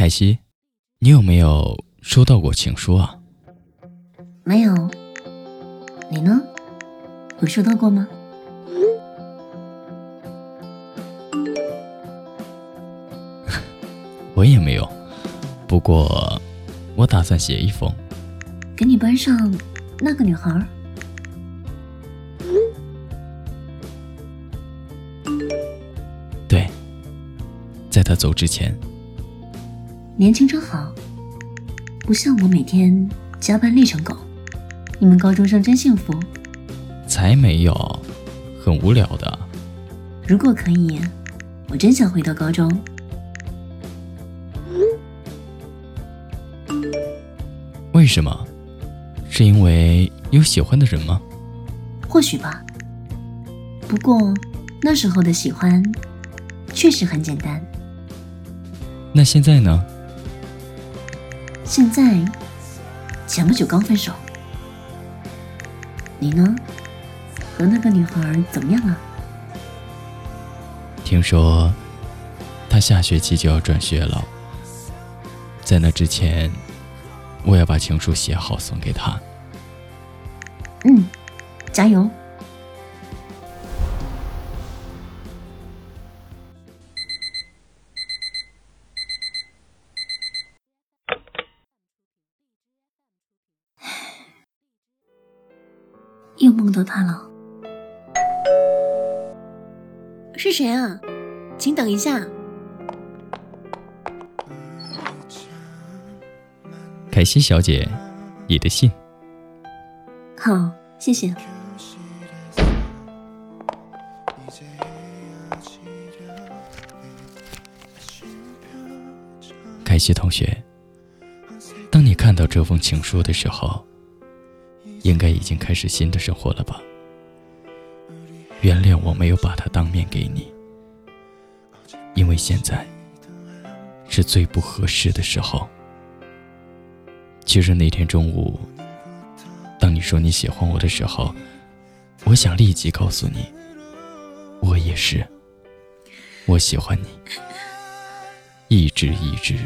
凯西，你有没有收到过情书啊？没有。你呢？有收到过吗？我也没有，不过我打算写一封。给你班上那个女孩。对，在她走之前。年轻真好，不像我每天加班累成狗。你们高中生真幸福。才没有，很无聊的。如果可以，我真想回到高中。为什么？是因为有喜欢的人吗？或许吧。不过那时候的喜欢确实很简单。那现在呢？现在前不久刚分手，你呢？和那个女孩怎么样啊？听说她下学期就要转学了，在那之前，我要把情书写好送给她。嗯，加油。又梦到他了，是谁啊？请等一下，凯西小姐，你的信。好，谢谢。凯西同学，当你看到这封情书的时候。应该已经开始新的生活了吧？原谅我没有把它当面给你，因为现在是最不合适的时候。其实那天中午，当你说你喜欢我的时候，我想立即告诉你，我也是，我喜欢你，一直一直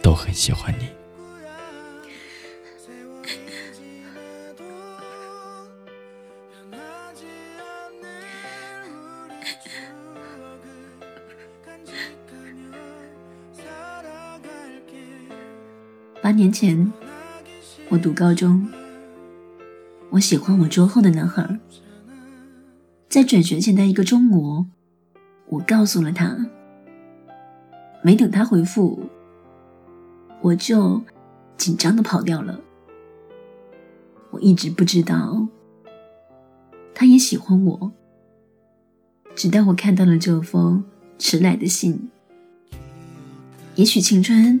都很喜欢你。八年前，我读高中，我喜欢我桌后的男孩。在转学前的一个中午，我告诉了他。没等他回复，我就紧张的跑掉了。我一直不知道，他也喜欢我。直到我看到了这封迟来的信。也许青春。